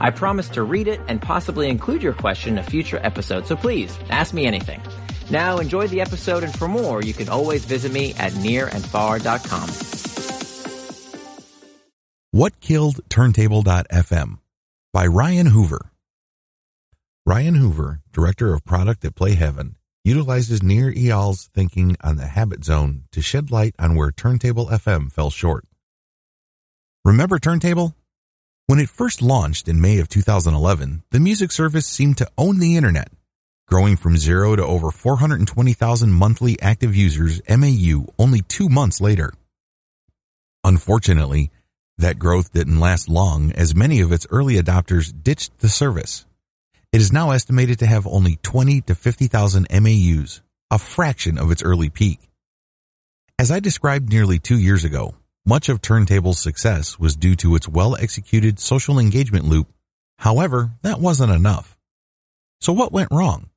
I promise to read it and possibly include your question in a future episode, so please ask me anything. Now enjoy the episode and for more, you can always visit me at nirandfar.com. What Killed Turntable.fm by Ryan Hoover. Ryan Hoover, director of product at PlayHaven, utilizes Nir Eyal's thinking on the habit zone to shed light on where Turntable FM fell short. Remember Turntable? When it first launched in May of 2011, the music service seemed to own the internet, growing from zero to over 420,000 monthly active users MAU only two months later. Unfortunately, that growth didn't last long as many of its early adopters ditched the service. It is now estimated to have only 20 to 50,000 MAUs, a fraction of its early peak. As I described nearly two years ago, much of Turntable's success was due to its well-executed social engagement loop. However, that wasn't enough. So what went wrong?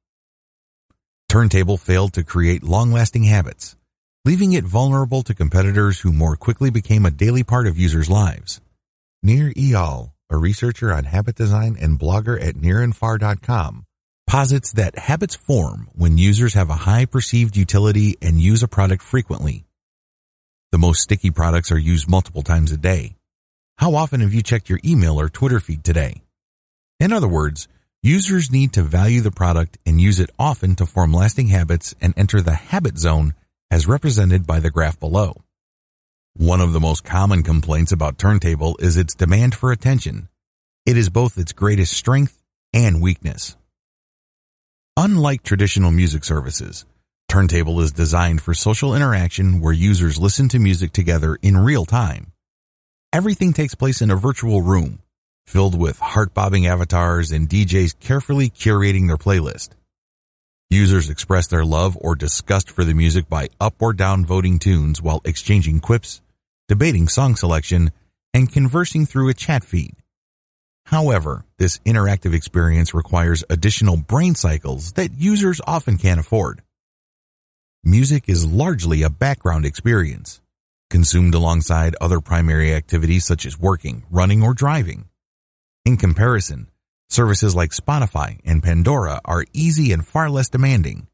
Turntable failed to create long-lasting habits, leaving it vulnerable to competitors who more quickly became a daily part of users' lives. Nir Eyal, a researcher on habit design and blogger at nirandfar.com, posits that habits form when users have a high perceived utility and use a product frequently, the most sticky products are used multiple times a day. How often have you checked your email or Twitter feed today? In other words, users need to value the product and use it often to form lasting habits and enter the habit zone as represented by the graph below. One of the most common complaints about Turntable is its demand for attention. It is both its greatest strength and weakness. Unlike traditional music services, Turntable is designed for social interaction where users listen to music together in real time. Everything takes place in a virtual room, filled with heart-bobbing avatars and DJs carefully curating their playlist. Users express their love or disgust for the music by up or down voting tunes while exchanging quips, debating song selection, and conversing through a chat feed. However, this interactive experience requires additional brain cycles that users often can't afford music is largely a background experience, consumed alongside other primary activities such as working, running, or driving. In comparison, services like Spotify and Pandora are easy and far less demanding.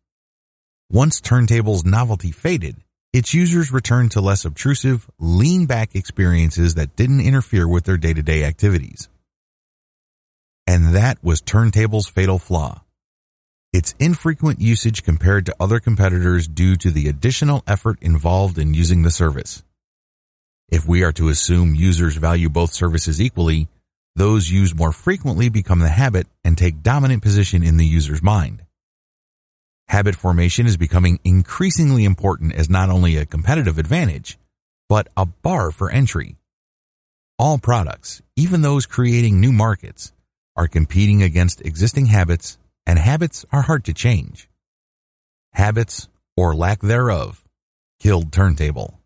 Once Turntable's novelty faded, its users returned to less obtrusive, lean-back experiences that didn't interfere with their day-to-day activities. And that was Turntable's fatal flaw its infrequent usage compared to other competitors due to the additional effort involved in using the service. If we are to assume users value both services equally, those used more frequently become the habit and take dominant position in the user's mind. Habit formation is becoming increasingly important as not only a competitive advantage, but a bar for entry. All products, even those creating new markets, are competing against existing habits and habits are hard to change. Habits, or lack thereof, killed Turntable.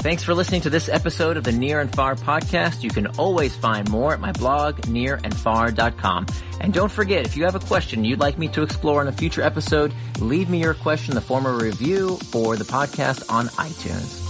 Thanks for listening to this episode of the Nir and Far podcast. You can always find more at my blog, nirandfar.com. And don't forget, if you have a question you'd like me to explore in a future episode, leave me your question in the form of a review for the podcast on iTunes.